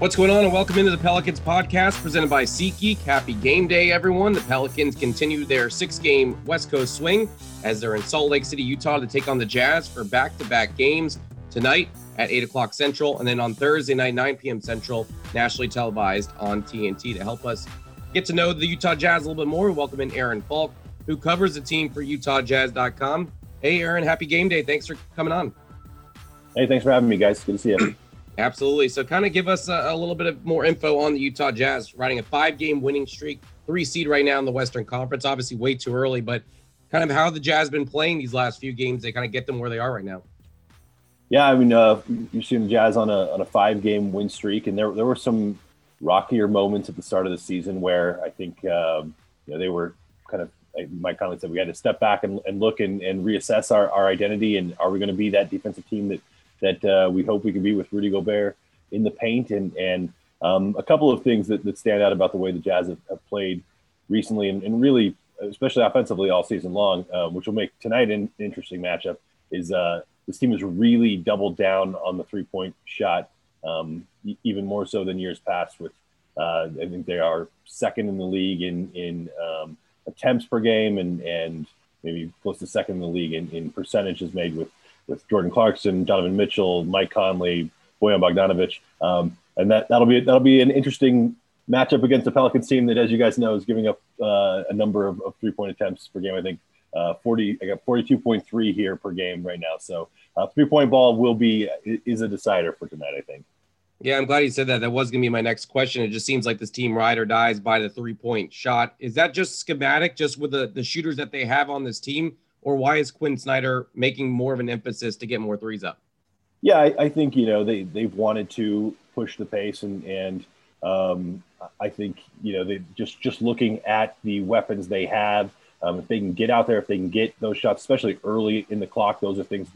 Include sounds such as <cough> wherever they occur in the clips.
What's going on, and welcome into the Pelicans podcast presented by SeatGeek. Happy game day, everyone. The Pelicans continue their six game West Coast swing as they're in Salt Lake City, Utah to take on the Jazz for back to back games tonight at 8 o'clock Central, and then on Thursday night, 9 p.m. Central, nationally televised on TNT. To help us get to know the Utah Jazz a little bit more, we welcome in Aaron Falk, who covers the team for UtahJazz.com. Hey, Aaron, happy game day. Thanks for coming on. Hey, thanks for having me, guys. Good to see you. Absolutely. So, kind of give us a, a, little bit of more info on the Utah Jazz, riding a five-game winning streak, three seed right now in the Western Conference. Obviously, way too early, but kind of how the Jazz been playing these last few games. They kind of get them where they are right now. Yeah, I mean, uh, you're seeing the Jazz on a on a five-game win streak, and there there were some rockier moments at the start of the season where I think um, you know they were kind of. Mike Conley said we had to step back and, and look and, and reassess our, our identity and are we going to be that defensive team that that uh, we hope we can be with Rudy Gobert in the paint. And and um, a couple of things that, that stand out about the way the Jazz have, have played recently and, and, really, especially offensively all season long, uh, which will make tonight an interesting matchup, is uh, this team has really doubled down on the three point shot, um, even more so than years past. With uh, I think they are second in the league in in um, attempts per game and and maybe close to second in the league in, in percentages made with with Jordan Clarkson, Donovan Mitchell, Mike Conley, Bojan Bogdanovic, um, and that that'll be that'll be an interesting matchup against the Pelicans team that, as you guys know, is giving up uh, a number of, of three point attempts per game. I think uh, 40, I got 42.3 here per game right now. So uh, three point ball will be is a decider for tonight. I think. Yeah, I'm glad you said that. That was going to be my next question. It just seems like this team ride or dies by the three point shot. Is that just schematic, just with the, the shooters that they have on this team? Or why is Quinn Snyder making more of an emphasis to get more threes up? Yeah, I, I think you know they they've wanted to push the pace and and um, I think you know they just just looking at the weapons they have. Um, if they can get out there, if they can get those shots, especially early in the clock, those are things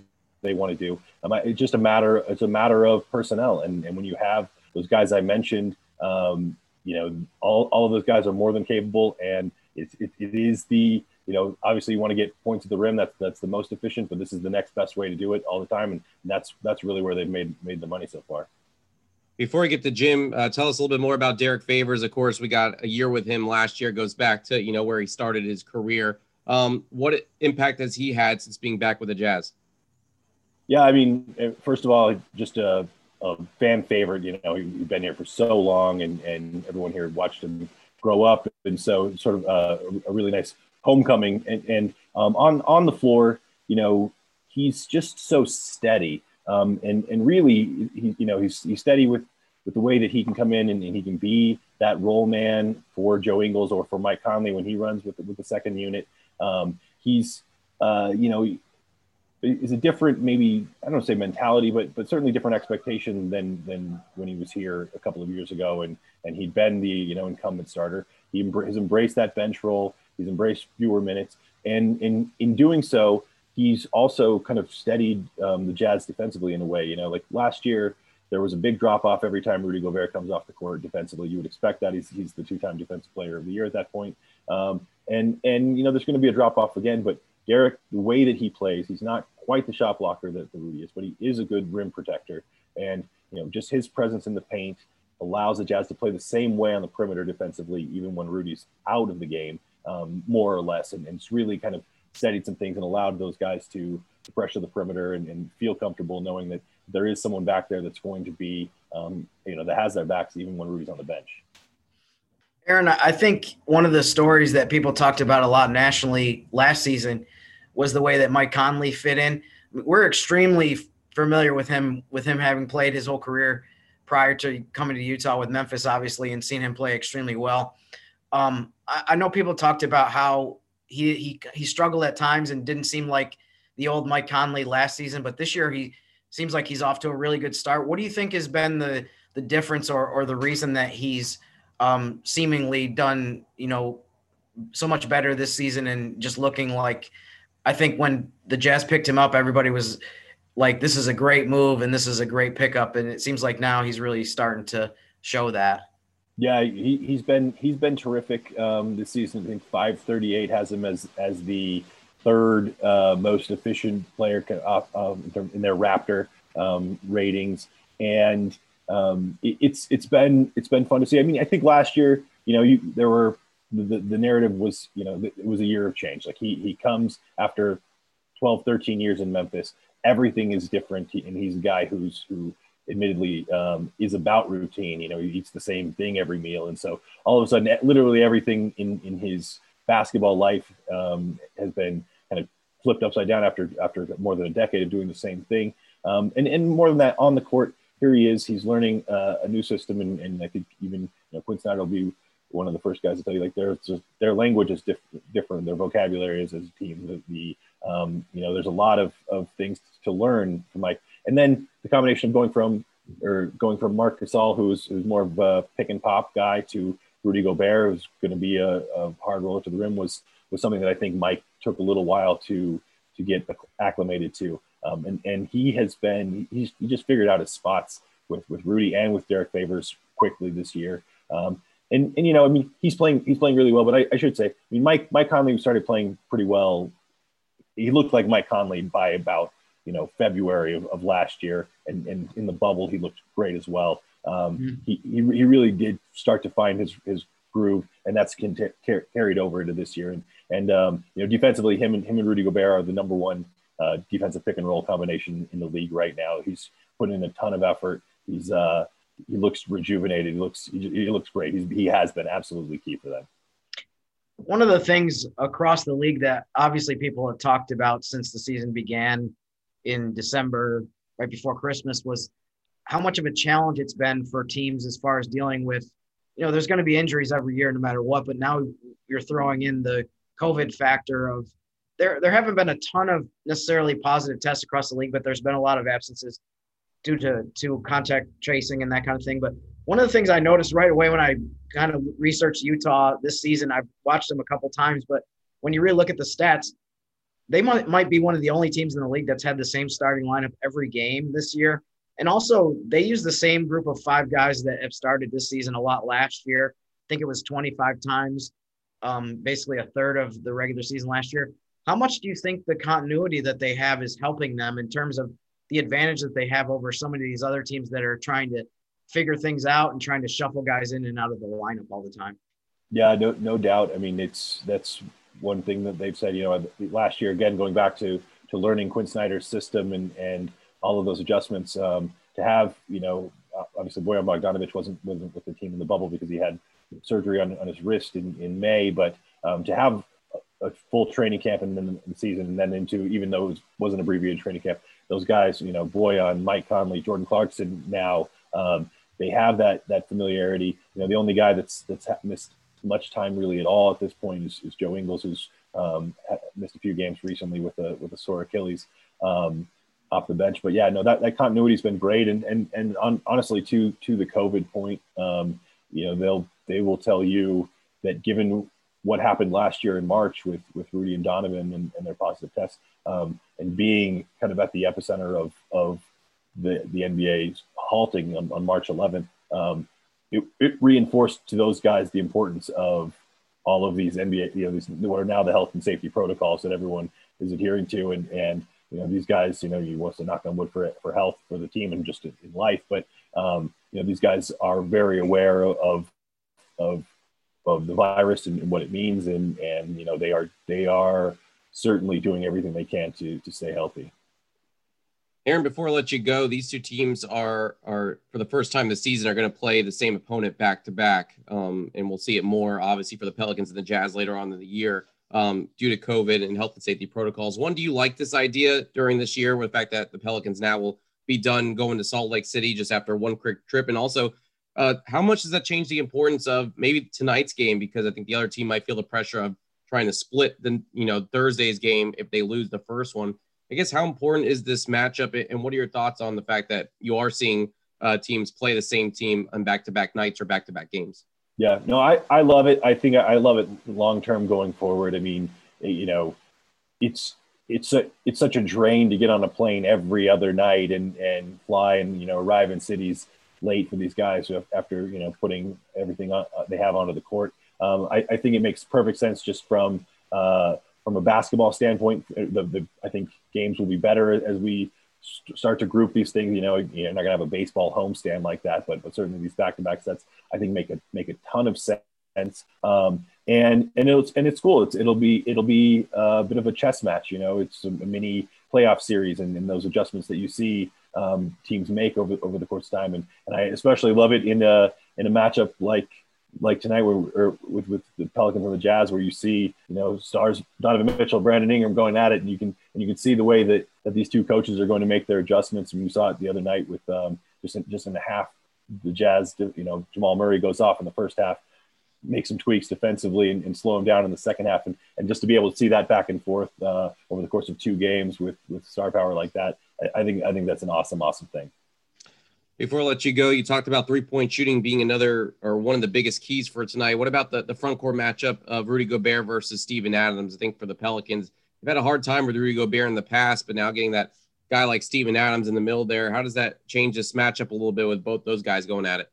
they want to do. Um, it's just a matter. It's a matter of personnel, and and when you have those guys I mentioned, um, you know, all all of those guys are more than capable, and it, it, it is the you know, obviously you want to get points at the rim. That's that's the most efficient, but this is the next best way to do it all the time, and that's that's really where they've made made the money so far. Before we get to Jim, uh, tell us a little bit more about Derek Favors. Of course, we got a year with him last year. Goes back to you know where he started his career. Um, what impact has he had since being back with the Jazz? Yeah, I mean, eh, first of all, just a, a fan favorite. You know, he's been here for so long, and and everyone here watched him grow up, and so sort of uh, a really nice homecoming and, and um, on on the floor, you know, he's just so steady. Um, and and really, he, you know, he's he's steady with with the way that he can come in and, and, he can be that role man for Joe Ingles or for Mike Conley when he runs with the, with the second unit. Um, he's uh, you know is a different maybe I don't say mentality, but but certainly different expectation than than when he was here a couple of years ago and and he'd been the you know incumbent starter. He has embraced that bench role. He's embraced fewer minutes, and in in doing so, he's also kind of steadied um, the Jazz defensively in a way. You know, like last year, there was a big drop off every time Rudy Gobert comes off the court defensively. You would expect that he's he's the two time defensive player of the year at that point. Um, and and you know, there's going to be a drop off again, but Derek, the way that he plays, he's not quite the shot blocker that the Rudy is, but he is a good rim protector. And you know, just his presence in the paint allows the Jazz to play the same way on the perimeter defensively, even when Rudy's out of the game um, more or less, and, and, it's really kind of steadied some things and allowed those guys to, to pressure the perimeter and, and, feel comfortable knowing that there is someone back there that's going to be, um, you know, that has their backs even when Rudy's on the bench. Aaron, I think one of the stories that people talked about a lot nationally last season was the way that Mike Conley fit in. We're extremely familiar with him, with him having played his whole career prior to coming to Utah with Memphis, obviously, and seen him play extremely well. Um, I, I know people talked about how he he he struggled at times and didn't seem like the old Mike Conley last season, but this year he seems like he's off to a really good start. What do you think has been the the difference or or the reason that he's um, seemingly done you know so much better this season and just looking like I think when the Jazz picked him up, everybody was like, "This is a great move and this is a great pickup," and it seems like now he's really starting to show that. Yeah, he, he's been he's been terrific um, this season. I think 538 has him as as the third uh, most efficient player uh, in their Raptor um, ratings, and um, it, it's it's been it's been fun to see. I mean, I think last year, you know, you, there were the, the narrative was, you know, it was a year of change. Like he he comes after 12, 13 years in Memphis. Everything is different, and he's a guy who's who admittedly um, is about routine. You know, he eats the same thing every meal, and so all of a sudden, literally everything in in his basketball life um, has been kind of flipped upside down after after more than a decade of doing the same thing. Um, and and more than that, on the court, here he is. He's learning uh, a new system, and, and I think even you know, Quinn Snyder will be one of the first guys to tell you like their their language is diff- different, their vocabulary is as a team. The, the um, you know there's a lot of, of things to learn from Mike, and then the combination of going from or going from Marc Gasol, who's who's more of a pick and pop guy, to Rudy Gobert, who's going to be a, a hard roller to the rim, was was something that I think Mike took a little while to to get acclimated to. Um, and and he has been he's he just figured out his spots with with Rudy and with Derek Favors quickly this year. Um, and and you know, I mean, he's playing he's playing really well. But I, I, should say, I mean, Mike Mike Conley started playing pretty well. He looked like Mike Conley by about you know February of, of last year, and and in the bubble he looked great as well. Um, mm-hmm. he, he he really did start to find his his groove, and that's car- carried over into this year. And and um, you know, defensively, him and him and Rudy Gobert are the number one uh, defensive pick and roll combination in the league right now. He's put in a ton of effort. He's uh, he looks rejuvenated. He looks he, he looks great. He's, he has been absolutely key for them. One of the things across the league that obviously people have talked about since the season began in December, right before Christmas, was how much of a challenge it's been for teams as far as dealing with, you know, there's going to be injuries every year no matter what, but now you're throwing in the COVID factor of there. There haven't been a ton of necessarily positive tests across the league, but there's been a lot of absences due to to contact tracing and that kind of thing. But one of the things I noticed right away when I kind of researched Utah this season, I've watched them a couple times, but when you really look at the stats, they might might be one of the only teams in the league that's had the same starting lineup every game this year. And also, they use the same group of five guys that have started this season a lot last year. I think it was 25 times, um, basically a third of the regular season last year. How much do you think the continuity that they have is helping them in terms of the advantage that they have over some of these other teams that are trying to figure things out and trying to shuffle guys in and out of the lineup all the time. Yeah, no, no doubt. I mean, it's that's one thing that they've said. You know, last year again, going back to to learning Quinn Snyder's system and and all of those adjustments. Um, to have, you know, obviously Bojan Bogdanovic wasn't wasn't with the team in the bubble because he had surgery on, on his wrist in, in May, but um, to have a, full training camp and then the season and then into even though it was, not abbreviated training camp, those guys, you know, Bojan, Mike Conley, Jordan Clarkson now, um, they have that that familiarity. You know, the only guy that's that's missed much time really at all at this point is, is Joe Ingles, who's um, missed a few games recently with a with a sore Achilles um, off the bench. But yeah, no, that, that continuity's been great. And and and on, honestly, to to the COVID point, um, you know, they'll they will tell you that given what happened last year in March with with Rudy and Donovan and, and their positive tests, um, and being kind of at the epicenter of of the the NBA's halting on, on March 11th, um, it, it reinforced to those guys the importance of all of these NBA, you know, these what are now the health and safety protocols that everyone is adhering to, and and you know these guys, you know, you want to knock on wood for for health for the team and just in, life, but um, you know these guys are very aware of of of the virus and, and what it means, and and you know they are they are certainly doing everything they can to to stay healthy. Aaron, before I let you go, these two teams are are for the first time this season are going to play the same opponent back to back, um, and we'll see it more obviously for the Pelicans and the Jazz later on in the year um, due to COVID and health and safety protocols. One, do you like this idea during this year with the fact that the Pelicans now will be done going to Salt Lake City just after one quick trip, and also uh, how much does that change the importance of maybe tonight's game because I think the other team might feel the pressure of trying to split the you know Thursday's game if they lose the first one. I guess how important is this matchup, and what are your thoughts on the fact that you are seeing uh, teams play the same team on back-to-back nights or back-to-back games? Yeah, no, I, I love it. I think I love it long term going forward. I mean, you know, it's it's a it's such a drain to get on a plane every other night and and fly and you know arrive in cities late for these guys after you know putting everything on, they have onto the court. Um, I, I, think it makes perfect sense just from uh, from a basketball standpoint. The, the, I think games will be better as we start to group these things. You know, you're not gonna have a baseball homestand like that, but, but certainly these back-to-back sets, I think make a make a ton of sense. Um, and and it's and it's cool. It's it'll be it'll be a bit of a chess match. You know, it's a, a mini playoff series, and, and those adjustments that you see um, teams make over over the course of time. And and I especially love it in a in a matchup like like tonight where, with, with the Pelicans and the Jazz, where you see, you know, stars Donovan Mitchell, Brandon Ingram going at it, and you can and you can see the way that, that these two coaches are going to make their adjustments. And you saw it the other night with um, just in, just in the half, the Jazz, you know, Jamal Murray goes off in the first half, make some tweaks defensively and, and slow him down in the second half, and, and just to be able to see that back and forth uh, over the course of two games with with star power like that, I, I think I think that's an awesome, awesome thing. Before I let you go, you talked about three point shooting being another or one of the biggest keys for tonight. What about the, the front court matchup of Rudy Gobert versus Steven Adams? I think for the Pelicans, they've had a hard time with Rudy Gobert in the past, but now getting that guy like Steven Adams in the middle there, how does that change this matchup a little bit with both those guys going at it?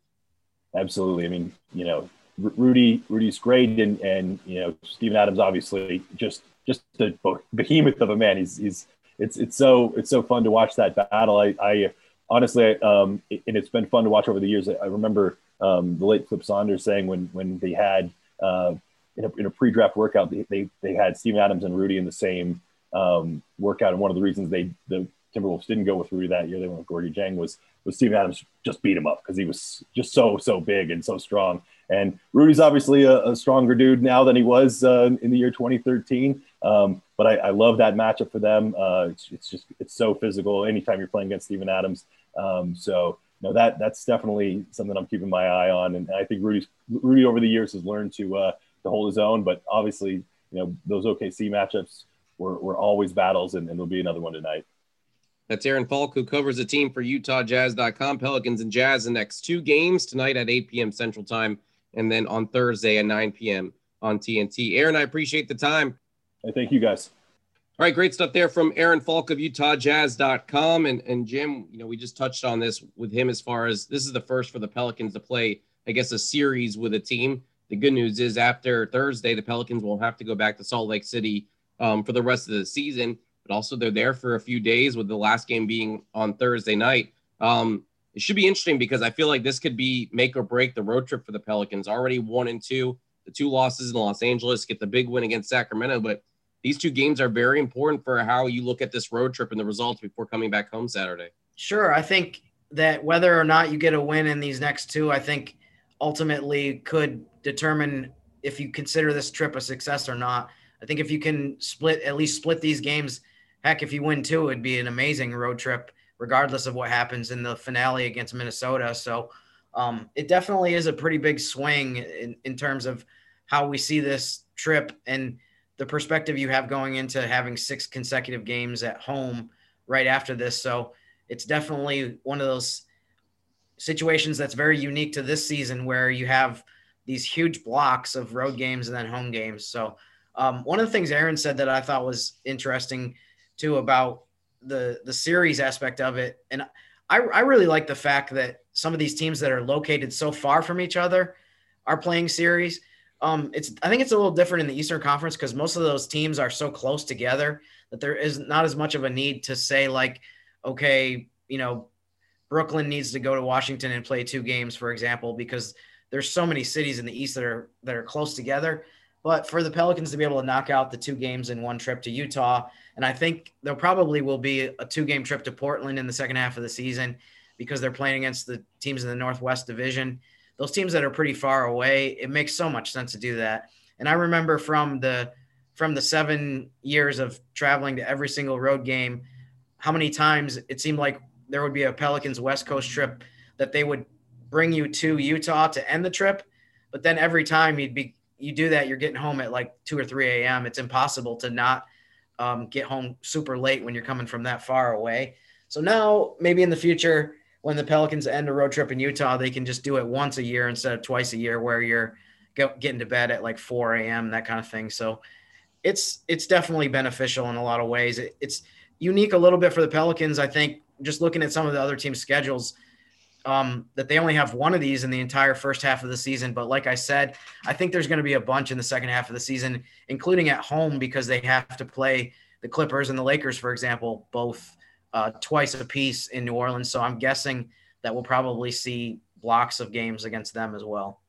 Absolutely. I mean, you know, Rudy Rudy's great, and and you know, Steven Adams obviously just just a behemoth of a man. He's he's it's it's so it's so fun to watch that battle. I I honestly, um, and it's been fun to watch over the years. I remember um, the late Flip Saunders saying when when they had uh, in, a, in, a, pre-draft workout, they, they, they had Steven Adams and Rudy in the same um, workout, and one of the reasons they the Timberwolves didn't go with Rudy that year, they went with Gorgui Dieng was was Steven Adams just beat him up because he was just so so big and so strong. And Rudy's obviously a, a stronger dude now than he was uh, in the year 2013. Um, but I, I, love that matchup for them. Uh, it's, it's, just it's so physical. Anytime you're playing against Steven Adams, um, so no, that that's definitely something I'm keeping my eye on, and I think Rudy's Rudy over the years has learned to uh, to hold his own. But obviously, you know those OKC matchups were, were always battles, and, and there'll be another one tonight. That's Aaron Falk, who covers the team for UtahJazz.com. Pelicans and Jazz the next two games tonight at 8 p.m. Central Time, and then on Thursday at 9 p.m. on TNT. Aaron, I appreciate the time. Hey, thank you guys. All right, great stuff there from Aaron Falk of UtahJazz.com. And, and Jim, you know, we just touched on this with him as far as this is the first for the Pelicans to play, I guess, a series with a team. The good news is after Thursday, the Pelicans won't have to go back to Salt Lake City um, for the rest of the season, but also they're there for a few days with the last game being on Thursday night. Um, it should be interesting because I feel like this could be make or break the road trip for the Pelicans. Already one and two, the two losses in Los Angeles, get the big win against Sacramento, but these two games are very important for how you look at this road trip and the results before coming back home Saturday. Sure. I think that whether or not you get a win in these next two, I think ultimately could determine if you consider this trip a success or not. I think if you can split, at least split these games, heck, if you win two, it'd be an amazing road trip, regardless of what happens in the finale against Minnesota. So um, it definitely is a pretty big swing in, in terms of how we see this trip. And the perspective you have going into having six consecutive games at home right after this. So it's definitely one of those situations that's very unique to this season where you have these huge blocks of road games and then home games. So um, one of the things Aaron said that I thought was interesting too about the the series aspect of it, and I, I really like the fact that some of these teams that are located so far from each other are playing series um, it's I think it's a little different in the Eastern Conference because most of those teams are so close together that there is not as much of a need to say like, okay, you know, Brooklyn needs to go to Washington and play two games, for example, because there's so many cities in the East that are that are close together. But for the Pelicans to be able to knock out the two games in one trip to Utah, and I think there probably will be a two game trip to Portland in the second half of the season because they're playing against the teams in the Northwest Division those teams that are pretty far away, it makes so much sense to do that. And I remember from the from the seven years of traveling to every single road game, how many times it seemed like there would be a Pelicans West Coast trip that they would bring you to Utah to end the trip, but then every time you'd be you do that, you're getting home at like two or three a.m. It's impossible to not um, get home super late when you're coming from that far away. So now maybe in the future when the Pelicans end a road trip in Utah, they can just do it once a year instead of twice a year, where you're getting to bed at like 4 a.m. that kind of thing. So it's it's definitely beneficial in a lot of ways. It, it's unique a little bit for the Pelicans, I think. Just looking at some of the other teams' schedules, um, that they only have one of these in the entire first half of the season. But like I said, I think there's going to be a bunch in the second half of the season, including at home because they have to play the Clippers and the Lakers, for example, both uh, twice a piece in New Orleans. So I'm guessing that we'll probably see blocks of games against them as well.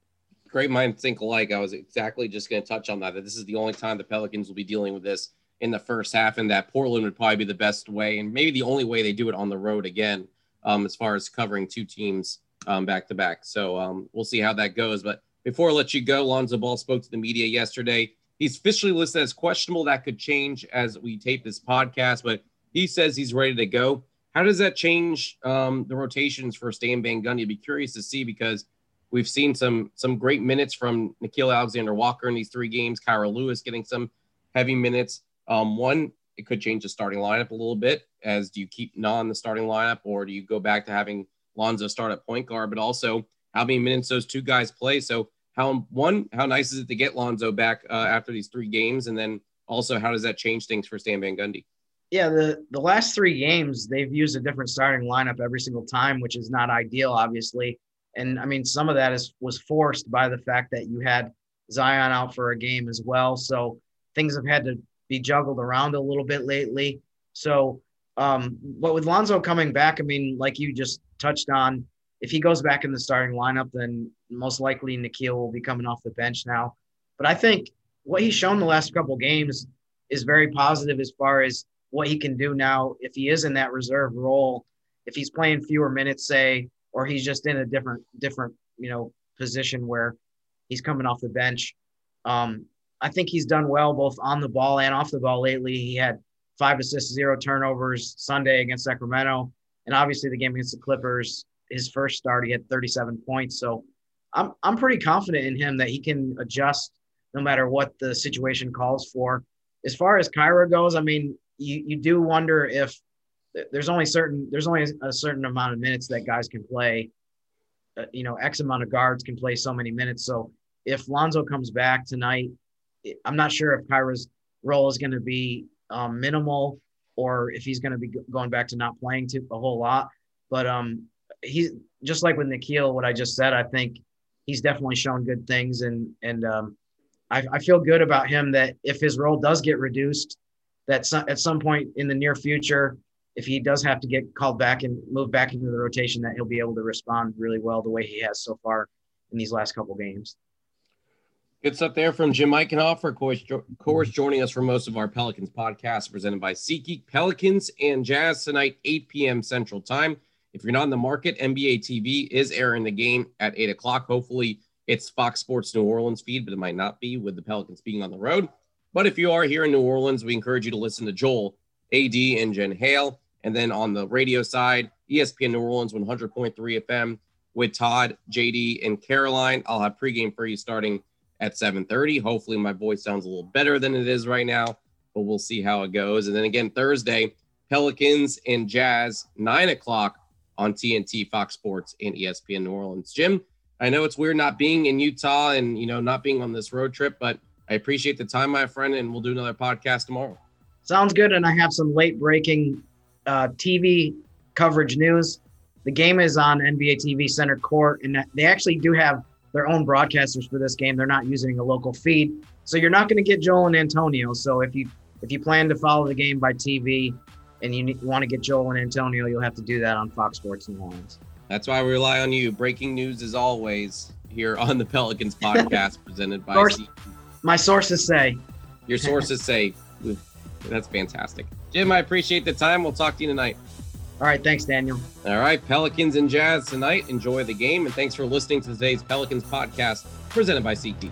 Great mind think alike. I was exactly just going to touch on that. That this is the only time the Pelicans will be dealing with this in the first half, and that Portland would probably be the best way, and maybe the only way they do it on the road again, um, as far as covering two teams um, back to back. So um, we'll see how that goes. But before I let you go, Lonzo Ball spoke to the media yesterday. He's officially listed as questionable. That could change as we tape this podcast, but he says he's ready to go. How does that change um, the rotations for Stan Van Gundy? I'd be curious to see because we've seen some some great minutes from Nickeil Alexander Walker in these three games. Kira Lewis getting some heavy minutes. Um, one, it could change the starting lineup a little bit. As do you keep Non the starting lineup, or do you go back to having Lonzo start at point guard? But also, how many minutes those two guys play? So, how one, how nice is it to get Lonzo back uh, after these three games, and then also, how does that change things for Stan Van Gundy? Yeah, the the last three games they've used a different starting lineup every single time, which is not ideal, obviously. And I mean, some of that is was forced by the fact that you had Zion out for a game as well. So things have had to be juggled around a little bit lately. So, um, but with Lonzo coming back, I mean, like you just touched on, if he goes back in the starting lineup, then most likely Nickeil will be coming off the bench now. But I think what he's shown the last couple games is very positive as far as what he can do now if he is in that reserve role, if he's playing fewer minutes, say, or he's just in a different different you know position where he's coming off the bench. Um, I think he's done well both on the ball and off the ball lately. He had five assists, zero turnovers Sunday against Sacramento, and obviously the game against the Clippers, his first start, he had 37 points. So I'm I'm pretty confident in him that he can adjust no matter what the situation calls for. As far as Kira goes, I mean, you, you do wonder if there's only certain there's only a certain amount of minutes that guys can play. Uh, you know, X amount of guards can play so many minutes. So if Lonzo comes back tonight, I'm not sure if Kira's role is going to be um, minimal or if he's going to be going back to not playing a whole lot. But um, he's just like with Nickeil, what I just said. I think he's definitely shown good things, and and um, I feel good about him that if his role does get reduced, that at some point in the near future, if he does have to get called back and move back into the rotation, that he'll be able to respond really well the way he has so far in these last couple games. Good stuff there from Jim Eichenhofer, of course, of course, joining us for most of our Pelicans podcast presented by SeatGeek. Pelicans and Jazz tonight, 8 p.m. Central Time. If you're not in the market, NBA TV is airing the game at 8 o'clock. Hopefully, it's Fox Sports New Orleans feed, but it might not be with the Pelicans being on the road. But if you are here in New Orleans, we encourage you to listen to Joel, AD, and Jen Hale. And then on the radio side, ESPN New Orleans 100.3 FM with Todd, JD, and Caroline. I'll have pregame for you starting at 7:30. Hopefully, my voice sounds a little better than it is right now, but we'll see how it goes. And then again, Thursday, Pelicans and Jazz, nine o'clock on TNT, Fox Sports, and ESPN New Orleans. Jim, I know it's weird not being in Utah and you know not being on this road trip, but I appreciate the time, my friend, and we'll do another podcast tomorrow. Sounds good. And I have some late breaking uh, TV coverage news. The game is on NBA TV Center Court, and they actually do have their own broadcasters for this game. They're not using a local feed, so you're not going to get Joel and Antonio. So if you if you plan to follow the game by TV and you, want to get Joel and Antonio, you'll have to do that on Fox Sports New Orleans. That's why we rely on you. Breaking news as always here on the Pelicans <laughs> podcast presented by. My sources say. Your sources <laughs> say. That's fantastic. Jim, I appreciate the time. We'll talk to you tonight. All right. Thanks, Daniel. All right. Pelicans and Jazz tonight. Enjoy the game. And thanks for listening to today's Pelicans podcast presented by SeatGeek.